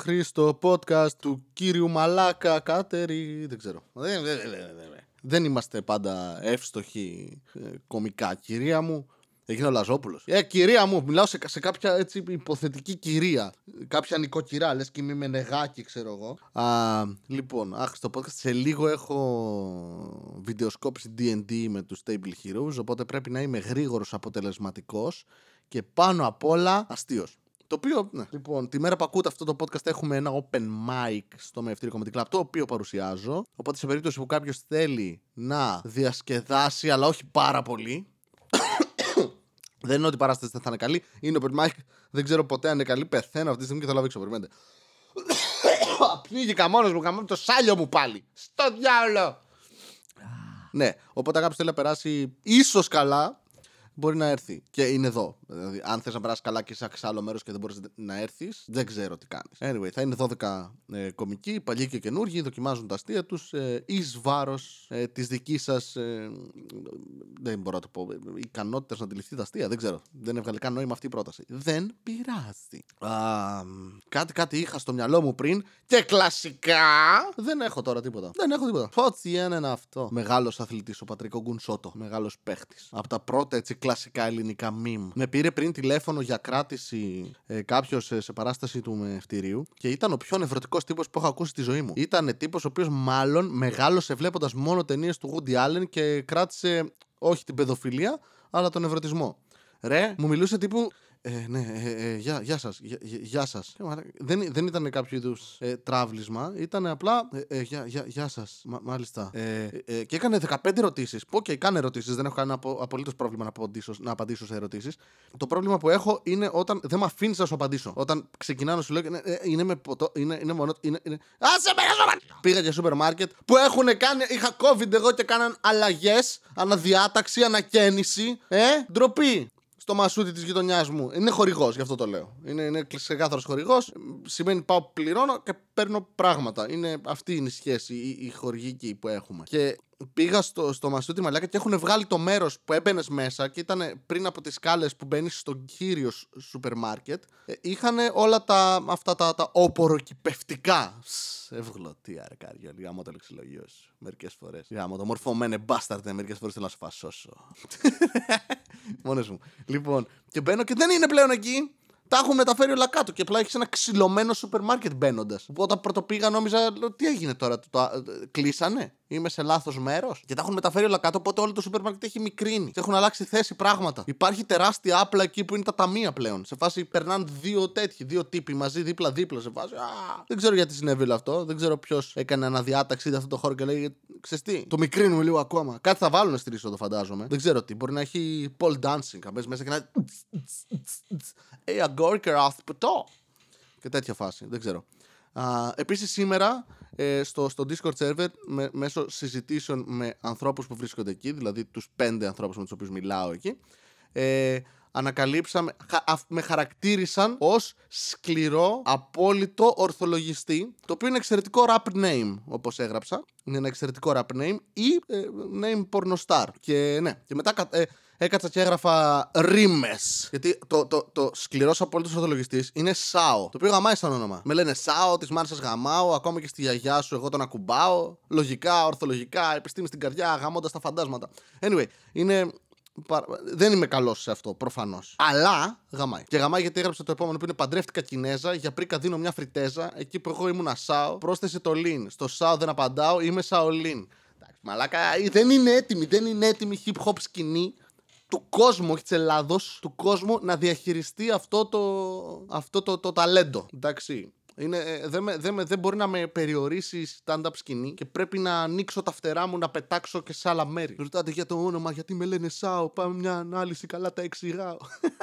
άχρηστο podcast του κύριου Μαλάκα Κάτερη. Δεν ξέρω. Δεν, δεν, δεν, δεν, δεν. Δεν είμαστε πάντα εύστοχοι ε, κομικά, κυρία μου. Έγινε ο Λαζόπουλος. Ε, κυρία μου, μιλάω σε, σε κάποια έτσι υποθετική κυρία. Κάποια νοικοκυρά, λες και είμαι με νεγάκι, ξέρω εγώ. Α, λοιπόν, άχρηστο podcast. Σε λίγο έχω βιντεοσκόπηση DD με τους Stable Heroes. Οπότε πρέπει να είμαι γρήγορος, αποτελεσματικός και πάνω απ' όλα αστείος. Το οποίο, ναι. Λοιπόν, τη μέρα που ακούτε αυτό το podcast έχουμε ένα open mic στο Μευτήριο Comedy Club, το οποίο παρουσιάζω. Οπότε σε περίπτωση που κάποιος θέλει να διασκεδάσει, αλλά όχι πάρα πολύ. δεν είναι ότι η παράσταση δεν θα είναι καλή. Είναι open mic. Δεν ξέρω ποτέ αν είναι καλή. Πεθαίνω αυτή τη στιγμή και θα λάβω έξω. Περιμένετε. Πνίγηκα μόνος μου, καμώ το σάλιο μου πάλι. Στο διάολο. ναι, οπότε κάποιος θέλει να περάσει ίσως καλά, μπορεί να έρθει. Και είναι εδώ. Δηλαδή, αν θες να περάσεις καλά και είσαι σε άλλο μέρος και δεν μπορείς να έρθεις, δεν ξέρω τι κάνεις. Anyway, θα είναι 12 ε, κομικοί, παλιοί και καινούργοι, δοκιμάζουν τα αστεία τους ε, εις βάρος ε, της δικής σας. Ε, δεν μπορώ να το πω. ικανότητας να αντιληφθεί τα αστεία. Δεν ξέρω. Δεν έβγαλε καν νόημα αυτή η πρόταση. Δεν πειράζει. Α, κάτι, κάτι είχα στο μυαλό μου πριν και κλασικά δεν έχω τώρα τίποτα. Δεν έχω τίποτα. Φώτσι είναι αυτό. Μεγάλος αθλητής ο Πατρικό Γκουνσότο. Μεγάλος παίχτης. Από τα πρώτα έτσι κλασικά ελληνικά meme. Με πήρε πριν τηλέφωνο για κράτηση ε, κάποιος σε, σε παράσταση του μευτηρίου και ήταν ο πιο νευρωτικός τύπος που έχω ακούσει στη ζωή μου. Ήταν τύπος ο οποίος μάλλον μεγάλωσε βλέποντας μόνο ταινίες του Woody Allen και κράτησε όχι την παιδοφιλία, αλλά τον νευρωτισμό. Ρε, μου μιλούσε τύπου ε, ναι, ε, ε, γεια, γεια σας, γεια, γεια σας. Ε, δεν, δεν ήταν κάποιο είδους ε, τραύλισμα, ήταν απλά ε, ε, γεια, γεια, γεια σας, Μα, μάλιστα. Ε, ε, και έκανε 15 ερωτήσεις. Πω και κάνε ερωτήσεις, δεν έχω κανένα απο, απολύτως πρόβλημα να απαντήσω, να απαντήσω σε ερωτήσεις. Το πρόβλημα που έχω είναι όταν δεν με αφήνεις να σου απαντήσω. Όταν ξεκινάω να σου λέω, ε, είναι με ποτό, είναι, είναι μόνο, είναι, είναι... Άσε με Πήγα για σούπερ μάρκετ που έχουν κάνει, είχα COVID εγώ και κάναν αλλαγές, αναδιάταξη, ανακαίνιση, ε, ντροπή στο μασούτι της γειτονιάς μου. Είναι χορηγός, γι' αυτό το λέω. Είναι, είναι ξεκάθαρος χορηγός. Σημαίνει πάω, πληρώνω και παίρνω πράγματα. Είναι, αυτή είναι η σχέση, η, η χορηγική που έχουμε. Και πήγα στο, στο Μασούτι Μαλάκα και έχουν βγάλει το μέρος που έμπαινες μέσα και ήταν πριν από τις σκάλες που μπαίνεις στο κύριο σούπερ μάρκετ. Ε, είχαν όλα τα, αυτά τα, τα όποροκυπευτικά. Ευγλωτή αρκάρια, γάμο το λεξιλογίο σου. Μερικές φορές. Γάμο το μορφωμένε μπάσταρτε, μερικές φορές θέλω να σου φασώσω. Μόνε μου. Λοιπόν, και μπαίνω και δεν είναι πλέον εκεί τα έχουν μεταφέρει όλα κάτω και απλά έχεις ένα ξυλωμένο σούπερ μάρκετ μπαίνοντας. Όταν πρώτο πήγα, νόμιζα, τι έγινε τώρα, το, το, κλείσανε, είμαι σε λάθος μέρος. Και τα έχουν μεταφέρει όλα κάτω, οπότε όλο το σούπερ μάρκετ έχει μικρύνει. Και έχουν αλλάξει θέση πράγματα. Υπάρχει τεράστια άπλα εκεί που είναι τα ταμεία πλέον. Σε φάση περνάνε δύο τέτοιοι, δύο τύποι μαζί δίπλα-δίπλα. Σε φάση. Α, δεν ξέρω γιατί συνέβη όλο αυτό. Δεν ξέρω ποιος έκανε αναδιάταξη για αυτό το χώρο και λέει, Ξεστή, το μικρύνουμε λίγο ακόμα. Κάτι θα βάλουν στη είσοδο, φαντάζομαι. Δεν ξέρω τι. Μπορεί να έχει pole dancing. Αν μέσα και να. Hey, Γκόρκερ Αθποτό. Και τέτοια φάση. Δεν ξέρω. Επίσης σήμερα ε, στο, στο Discord server με, μέσω συζητήσεων με ανθρώπους που βρίσκονται εκεί, δηλαδή τους πέντε ανθρώπους με τους οποίους μιλάω εκεί, ε, ανακαλύψαμε, με χαρακτήρισαν ως σκληρό, απόλυτο ορθολογιστή, το οποίο είναι εξαιρετικό rap name, όπως έγραψα. Είναι ένα εξαιρετικό rap name ή ε, name pornostar. Και ναι, και μετά ε, έκατσα και έγραφα ρήμες. Γιατί το, το, το σκληρός απόλυτος ορθολογιστή είναι ΣΑΟ. Το οποίο γαμάει σαν όνομα. Με λένε ΣΑΟ, της Μάρσα γαμάω, ακόμα και στη γιαγιά σου εγώ τον ακουμπάω. Λογικά, ορθολογικά, επιστήμη στην καρδιά, γαμώντας τα φαντάσματα. Anyway, είναι δεν είμαι καλός σε αυτό, προφανώς. Αλλά γαμάει. Και γαμάει γιατί έγραψε το επόμενο που είναι Παντρεύτηκα Κινέζα. Για πρίκα δίνω μια φριτέζα. Εκεί που εγώ ήμουν ΣΑΟ, πρόσθεσε το Λιν. Στο ΣΑΟ δεν απαντάω, είμαι ΣΑΟΛΙΝ. Μαλάκα, δεν είναι έτοιμη, δεν είναι έτοιμη hip hop σκηνή του κόσμου, όχι της Ελλάδος, του κόσμου να διαχειριστεί αυτό το, αυτό το, το ταλέντο. Εντάξει. Είναι, ε, δεν, με, δεν, δεν μπορεί να με περιορίσει stand-up σκηνή και πρέπει να ανοίξω τα φτερά μου να πετάξω και σε άλλα μέρη. Ρωτάτε για το όνομα, γιατί με λένε Σάο. Πάμε μια ανάλυση, καλά τα εξηγάω.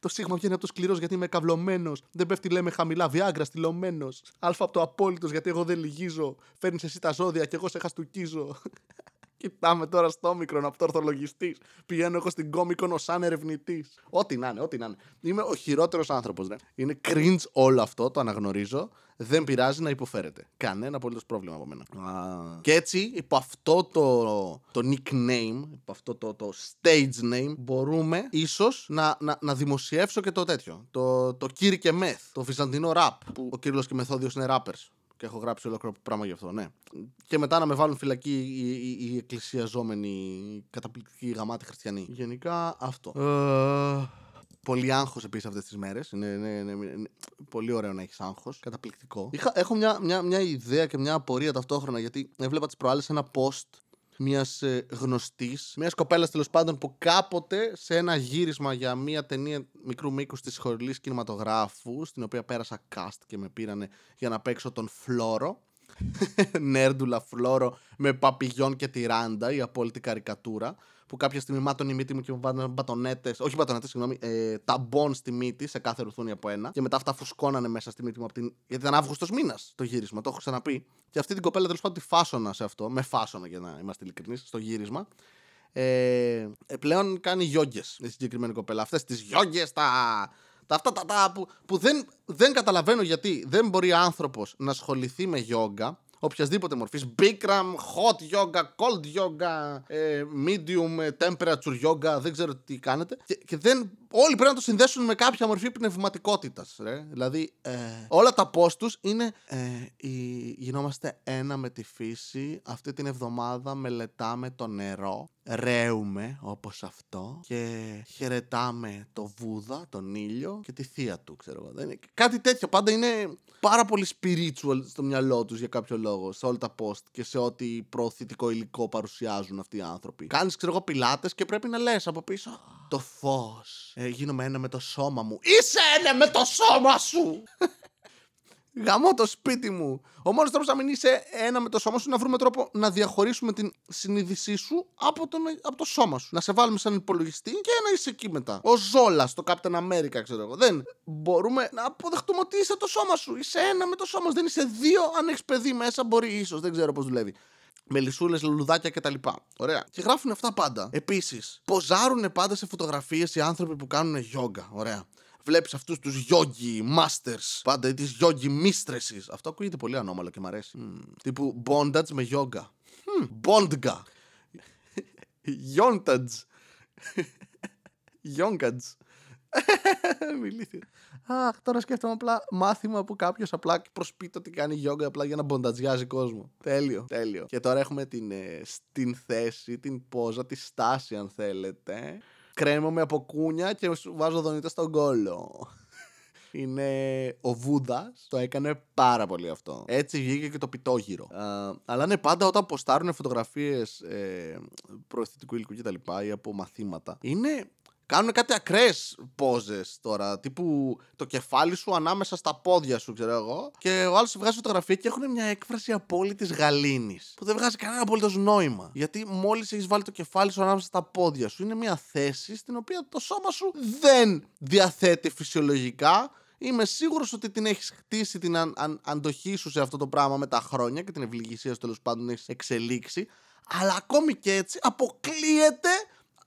Το σίγμα βγαίνει από το σκληρός γιατί είμαι καυλωμένος. Δεν πέφτει, λέμε χαμηλά. Βιάγκρα, στυλωμένος. Αλφα από το απόλυτος γιατί εγώ δεν λυγίζω. Φέρνεις εσύ τα ζώδια και εγώ σε χαστούκίζω. Κοιτάμε τώρα στο όμικρον από το ορθολογιστής. Πηγαίνω εγώ στην κόμικον ω σαν ερευνητής. Ό,τι να είναι, ό,τι να είναι. Είμαι ο χειρότερος άνθρωπος, ναι. Είναι cringe όλο αυτό, το αναγνωρίζω. Δεν πειράζει να υποφέρετε. Κανένα απολύτως πρόβλημα από μένα. Και έτσι, υπό αυτό το, το nickname, υπό αυτό το, το stage name, μπορούμε ίσως να, να, να δημοσιεύσω και το τέτοιο. Το, το Κύρι και Μεθ, το βυζαντινό rap. Που ο Κύριλος και Μεθόδιος είναι rappers. Και έχω γράψει ολόκληρο πράγμα γι' αυτό, ναι. Και μετά να με βάλουν φυλακή οι, οι, οι εκκλησιαζόμενοι καταπληκτικοί γαμάτοι χριστιανοί. Γενικά αυτό. Ε, πολύ άγχος επίσης αυτές τις μέρες. Είναι, είναι, είναι, είναι, πολύ ωραίο να έχεις άγχος. Καταπληκτικό. Είχα, έχω μια, μια, μια ιδέα και μια απορία ταυτόχρονα γιατί έβλεπα τις προάλλες ένα post μιας ε, γνωστής, μιας κοπέλας τέλος πάντων που κάποτε σε ένα γύρισμα για μια ταινία μικρού μήκους της σχολή κινηματογράφου, στην οποία πέρασα cast και με πήρανε για να παίξω τον Φλόρο. Νέρντουλα Φλόρο με παπηγιόν και τυράντα, η απόλυτη καρικατούρα που κάποια στιγμή μάτωνε η μύτη μου και μου βάζανε μπατονέτες, όχι μπατονέτες, συγγνώμη, ε, ταμπών στη μύτη σε κάθε ρουθούνη από ένα. Και μετά αυτά φουσκώνανε μέσα στη μύτη μου από την. Γιατί ήταν Αύγουστος μήνας το γύρισμα, το έχω ξαναπεί. Και αυτή την κοπέλα τέλος πάντων τη φάσωνα σε αυτό, με φάσωνα για να είμαστε ειλικρινείς, στο γύρισμα. Ε, ε, πλέον κάνει γιόγκε η συγκεκριμένη κοπέλα. Αυτές τις γιόγκε, τα, τα αυτά τα, τα που, που δεν, δεν καταλαβαίνω γιατί δεν μπορεί άνθρωπος να ασχοληθεί με γιόγκα οποιασδήποτε μορφής. Bikram, hot yoga, cold yoga, ε, medium ε, temperature yoga, δεν ξέρω τι κάνετε. Και, και δεν όλοι πρέπει να το συνδέσουν με κάποια μορφή πνευματικότητας. Δηλαδή, ε, όλα τα post τους είναι. Ε, η, γινόμαστε ένα με τη φύση. Αυτή την εβδομάδα μελετάμε το νερό. Ρέουμε όπως αυτό και χαιρετάμε το Βούδα, τον ήλιο και τη θεία του, ξέρω εγώ. Δεν Κάτι τέτοιο πάντα είναι πάρα πολύ spiritual στο μυαλό τους για κάποιο λόγο, σε όλα τα post και σε ό,τι προωθητικό υλικό παρουσιάζουν αυτοί οι άνθρωποι. Κάνεις, ξέρω εγώ, πιλάτες και πρέπει να λες από πίσω το φως ε, γίνομαι ένα με το σώμα μου. Είσαι ένα με το σώμα σου! Γαμώ το σπίτι μου. Ο μόνος τρόπος να μην είσαι ένα με το σώμα σου είναι να βρούμε τρόπο να διαχωρίσουμε την συνείδησή σου από, τον, από το σώμα σου. Να σε βάλουμε σαν υπολογιστή και να είσαι εκεί μετά. Ο Ζόλας στο Captain America, ξέρω εγώ. Δεν μπορούμε να αποδεχτούμε ότι είσαι το σώμα σου. Είσαι ένα με το σώμα σου. Δεν είσαι δύο. Αν έχεις παιδί μέσα, μπορεί ίσως. Δεν ξέρω πώς δουλεύει με λισούλε, λουλουδάκια κτλ. Ωραία. Και γράφουν αυτά πάντα. Επίσης, ποζάρουν πάντα σε φωτογραφίες οι άνθρωποι που κάνουν γιόγκα. Ωραία. Βλέπεις αυτούς τους yogi masters. Πάντα ή τις yogi mistresses. Αυτό ακούγεται πολύ ανώμαλο και μ' αρέσει. Mm. Τύπου bondage με yoga. Mm. Bondga. Yontage. Yonkage. Μιλήθεια. Αχ, τώρα σκέφτομαι απλά μάθημα που κάποιος απλά προσποιείται ότι κάνει γιόγκα απλά για να μποντατζιάζει κόσμο. Τέλειο, τέλειο. Και τώρα έχουμε την, ε, στην θέση, την πόζα, τη στάση, αν θέλετε. Κρέμομαι από κούνια και σου βάζω δονητές στον κόλο. Είναι ο Βούδας. Το έκανε πάρα πολύ αυτό. Έτσι βγήκε και το πιτόγυρο. αλλά ναι, πάντα όταν ποστάρουν φωτογραφίες ε, προαισθητικού υλικού κτλ. ή από μαθήματα, είναι Κάνουν κάτι ακραίες πόζε τώρα. Τύπου το κεφάλι σου ανάμεσα στα πόδια σου, ξέρω εγώ. Και ο άλλος βγάζει φωτογραφία και έχουν μια έκφραση απόλυτης γαλήνης. Που δεν βγάζει κανένα απολύτως νόημα. Γιατί μόλις έχεις βάλει το κεφάλι σου ανάμεσα στα πόδια σου, είναι μια θέση στην οποία το σώμα σου δεν διαθέτει φυσιολογικά Είμαι σίγουρος ότι την έχεις χτίσει την αν, αν, αντοχή σου σε αυτό το πράγμα με τα χρόνια και την ευληγησία σου τέλος πάντων έχεις εξελίξει. Αλλά ακόμη και έτσι αποκλείεται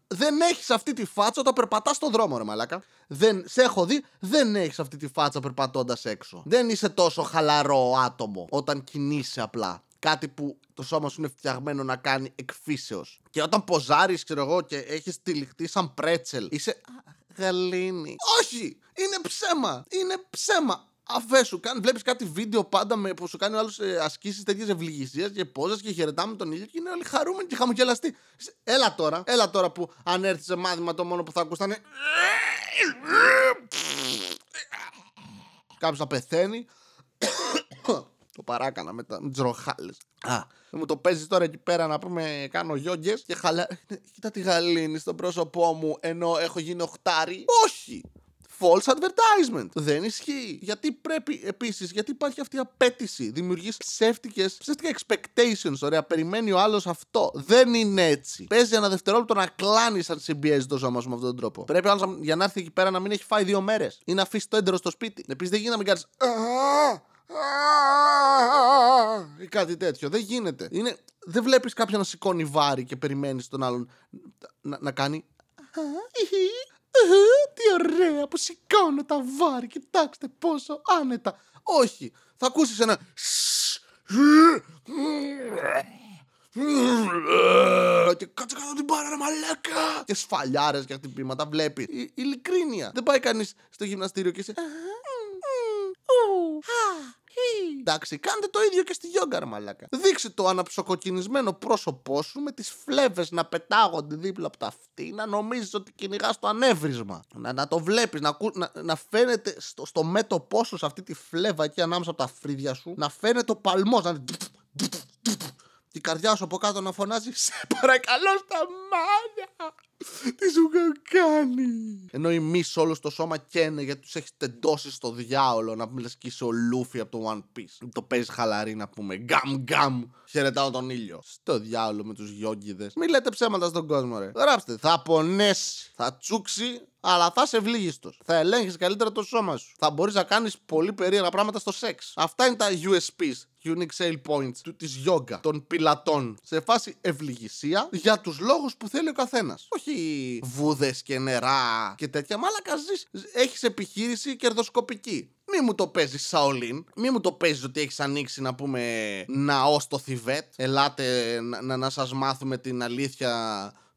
δεν έχεις αυτή τη φάτσα όταν περπατάς στον δρόμο, ρε Μαλάκα. Δεν, σε έχω δει, δεν έχεις αυτή τη φάτσα περπατώντας έξω. Δεν είσαι τόσο χαλαρό άτομο όταν κινείσαι απλά. Κάτι που το σώμα σου είναι φτιαγμένο να κάνει εκφύσεως. Και όταν ποζάρεις, ξέρω εγώ, και έχεις τυλιχτεί σαν πρέτσελ, είσαι. Γαλήνη. Όχι! Είναι ψέμα! Είναι ψέμα! Αφέσου, βλέπεις κάτι βίντεο πάντα με, που σου κάνει άλλος ε, ασκήσεις τέτοιες ευληγησίες και πόζε και χαιρετάμε τον ήλιο και είναι όλοι χαρούμενοι και χαμογελαστοί. Έλα τώρα, έλα τώρα που αν έρθεις σε μάθημα το μόνο που θα ακούς θα είναι. Κάποιος θα πεθαίνει. το παράκανα με, τα, με τις ροχάλες. Α, μου το παίζεις τώρα εκεί πέρα να πούμε κάνω γιόγκε και χαλά. Κοίτα τη γαλήνη στο πρόσωπό μου ενώ έχω γίνει οχτάρι. Όχι! False advertisement. Δεν ισχύει. Γιατί πρέπει επίσης, γιατί υπάρχει αυτή η απέτηση. Δημιουργείς ψεύτικες ψεύτικα expectations. Ωραία, περιμένει ο άλλος αυτό. Δεν είναι έτσι. Παίζει ένα δευτερόλεπτο να κλάνεις αν συμπιέζει το σώμα σου με αυτόν τον τρόπο. Πρέπει άλλος για να έρθει εκεί πέρα να μην έχει φάει δύο μέρες ή να αφήσει το έντερο στο σπίτι. Επίσης δεν γίνεται να μην κάνεις. ή κάτι τέτοιο. Δεν γίνεται. Είναι, δεν βλέπεις κάποιον να σηκώνει βάρη και περιμένεις τον άλλον να, να κάνει. «Α, ηχι, αχα, Τι ωραία που σηκώνω τα βάρη. Κοιτάξτε πόσο άνετα. Όχι. Θα ακούσεις ένα. Και κάτσε κάτω την μπάρα, ρε μαλάκα! Και σφαλιάρες και χτυπήματα βλέπει. Η- Ειλικρίνεια. Δεν πάει κανείς στο γυμναστήριο και σε. Εντάξει, κάντε το ίδιο και στη γιόγκα, ρε μαλάκα. Δείξε το αναψοκοκκινισμένο πρόσωπό σου με τις φλέβες να πετάγονται δίπλα από τα αυτή, να νομίζεις ότι κυνηγάς το ανέβρισμα. Να, να το βλέπεις, να, ακού- να, να φαίνεται στο, στο μέτωπό σου σε αυτή τη φλέβα εκεί ανάμεσα από τα φρύδια σου, να φαίνεται ο παλμός. Να... Και η καρδιά σου από κάτω να φωνάζεις Σε παρακαλώ στα μάτια Τι σου έχω κάνει; Ενώ οι μη σε όλο το σώμα καίνε Γιατί τους έχεις τεντώσει στο διάολο Να πούμε λες και είσαι ο Λούφι από το One Piece. Το παίζεις χαλαρή να πούμε. Γκάμ γκάμ Χαιρετάω τον ήλιο. Στο διάολο με τους γιόγκιδες. Μην λέτε ψέματα στον κόσμο ρε. Γράψτε Θα πονέσει Θα τσούξει αλλά θα είσαι ευλίγιστος. Θα ελέγχεις καλύτερα το σώμα σου. Θα μπορείς να κάνεις πολύ περίεργα πράγματα στο σεξ. Αυτά είναι τα USPs. Unique Sale Points του της yoga των πιλατών σε φάση ευληγησία για τους λόγους που θέλει ο καθένας όχι βούδες και νερά και τέτοια μάλακα ζεις έχεις επιχείρηση κερδοσκοπική μη μου το παίζεις Σαολίν. Μη μου το παίζεις ότι έχεις ανοίξει να πούμε ναό στο Θιβέτ. Ελάτε να, να, να σας μάθουμε την αλήθεια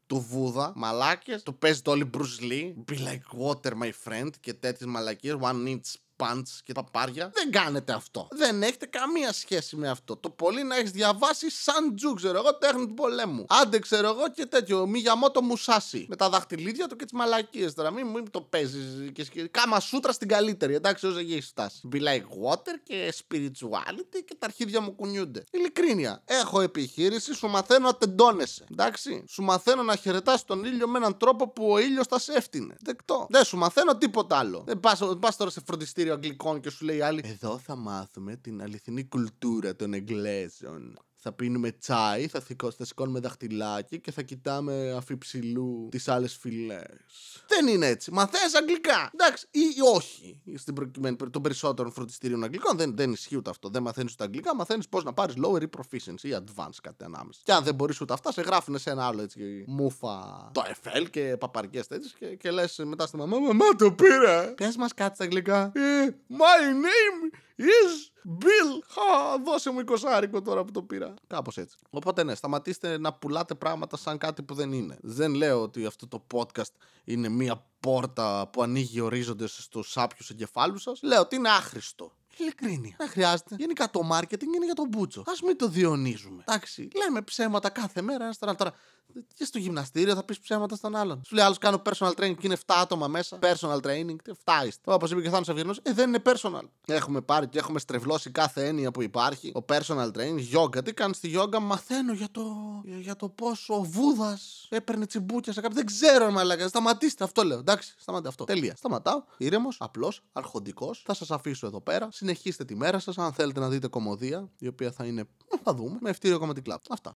του Βούδα, μαλάκες. Το παίζετε όλοι Bruce Lee. Be like water, my friend. Και τέτοιες μαλακίες. One inch punch και παπάρια. Δεν κάνετε αυτό. Δεν έχετε καμία σχέση με αυτό. Το πολύ να έχεις διαβάσει σαν τζου, ξέρω εγώ, τέχνη του πολέμου. Άντε, ξέρω εγώ και τέτοιο. Μη το μουσάσι. Με τα δαχτυλίδια του και τις μαλακίες τώρα. Μην, μην το παίζεις. Και σκε... Κάμα σούτρα στην καλύτερη. Εντάξει, όσο έχεις φτάσει. Be like water και spirituality και τα αρχίδια μου κουνιούνται. Ειλικρίνεια. Έχω επιχείρηση, σου μαθαίνω να τεντώνεσαι. Εντάξει. Σου μαθαίνω να χαιρετάς τον ήλιο με έναν τρόπο που ο ήλιος θα σε έφτιανε. Δεκτό. Δεν σου μαθαίνω τίποτα άλλο. Δεν πας τώρα σε φροντιστήριο αγγλικών και σου λέει άλλη. Εδώ θα μάθουμε την αληθινή κουλτούρα των Εγγλέζων. Θα πίνουμε τσάι, θα, θυκο- θα σηκώνουμε δαχτυλάκι και θα κοιτάμε αφιψηλού τις άλλες φυλές. Δεν είναι έτσι. Μαθαίνει αγγλικά. Εντάξει, ή, ή όχι. Στην προκειμένη περι- των περισσότερων φροντιστήριων αγγλικών δεν, δεν ισχύει ούτε αυτό. Δεν μαθαίνεις ούτε αγγλικά, μαθαίνεις πώς να πάρεις lower ή proficiency ή advanced κάτι ανάμεσα. Και αν δεν μπορείς ούτε αυτά, σε γράφουν σε ένα άλλο έτσι. Μούφα το FL και παπαριές τέτοιες και, και λες μετά στη μαμά, Μαμά το πήρα. Πες μας κάτι στα αγγλικά. Ε, my name is Bill. Χα, δώσε μου 20 τώρα που το πήρα. Κάπως έτσι. Οπότε ναι, σταματήστε να πουλάτε πράγματα σαν κάτι που δεν είναι. Δεν λέω ότι αυτό το podcast είναι μία πόρτα που ανοίγει ορίζοντες στους άπιους εγκεφάλους σας. Λέω ότι είναι άχρηστο. Ειλικρίνεια. Δεν χρειάζεται. Γενικά το marketing είναι για τον μπούτσο. Α μην το διονίζουμε. Εντάξει, λέμε ψέματα κάθε μέρα ένα στον άλλο. Τώρα και στο γυμναστήριο θα πεις ψέματα στον άλλον. Σου λέει άλλος κάνω personal training και είναι 7 άτομα μέσα. Personal training, τι 7 είστε. Όπως είπε και ο Θάνος Αυγενό, ε, δεν είναι personal. Έχουμε πάρει και έχουμε στρεβλώσει κάθε έννοια που υπάρχει. Ο personal training, yoga. Τι κάνεις στη yoga, μαθαίνω για το, για το πόσο ο Βούδας έπαιρνε τσιμπούκια σε κάποιον. Δεν ξέρω, μαλάκα. Σταματήστε, αυτό λέω. Εντάξει, σταματάτε αυτό. Τελεία. Σταματάω. Ήρεμος, απλός, αρχοντικός. Θα σας αφήσω εδώ πέρα. Συνεχίστε τη μέρα σας. Αν θέλετε να δείτε κομμωδία, η οποία θα είναι, θα δούμε, με ευτήριο κομματικλάπ. Αυτά.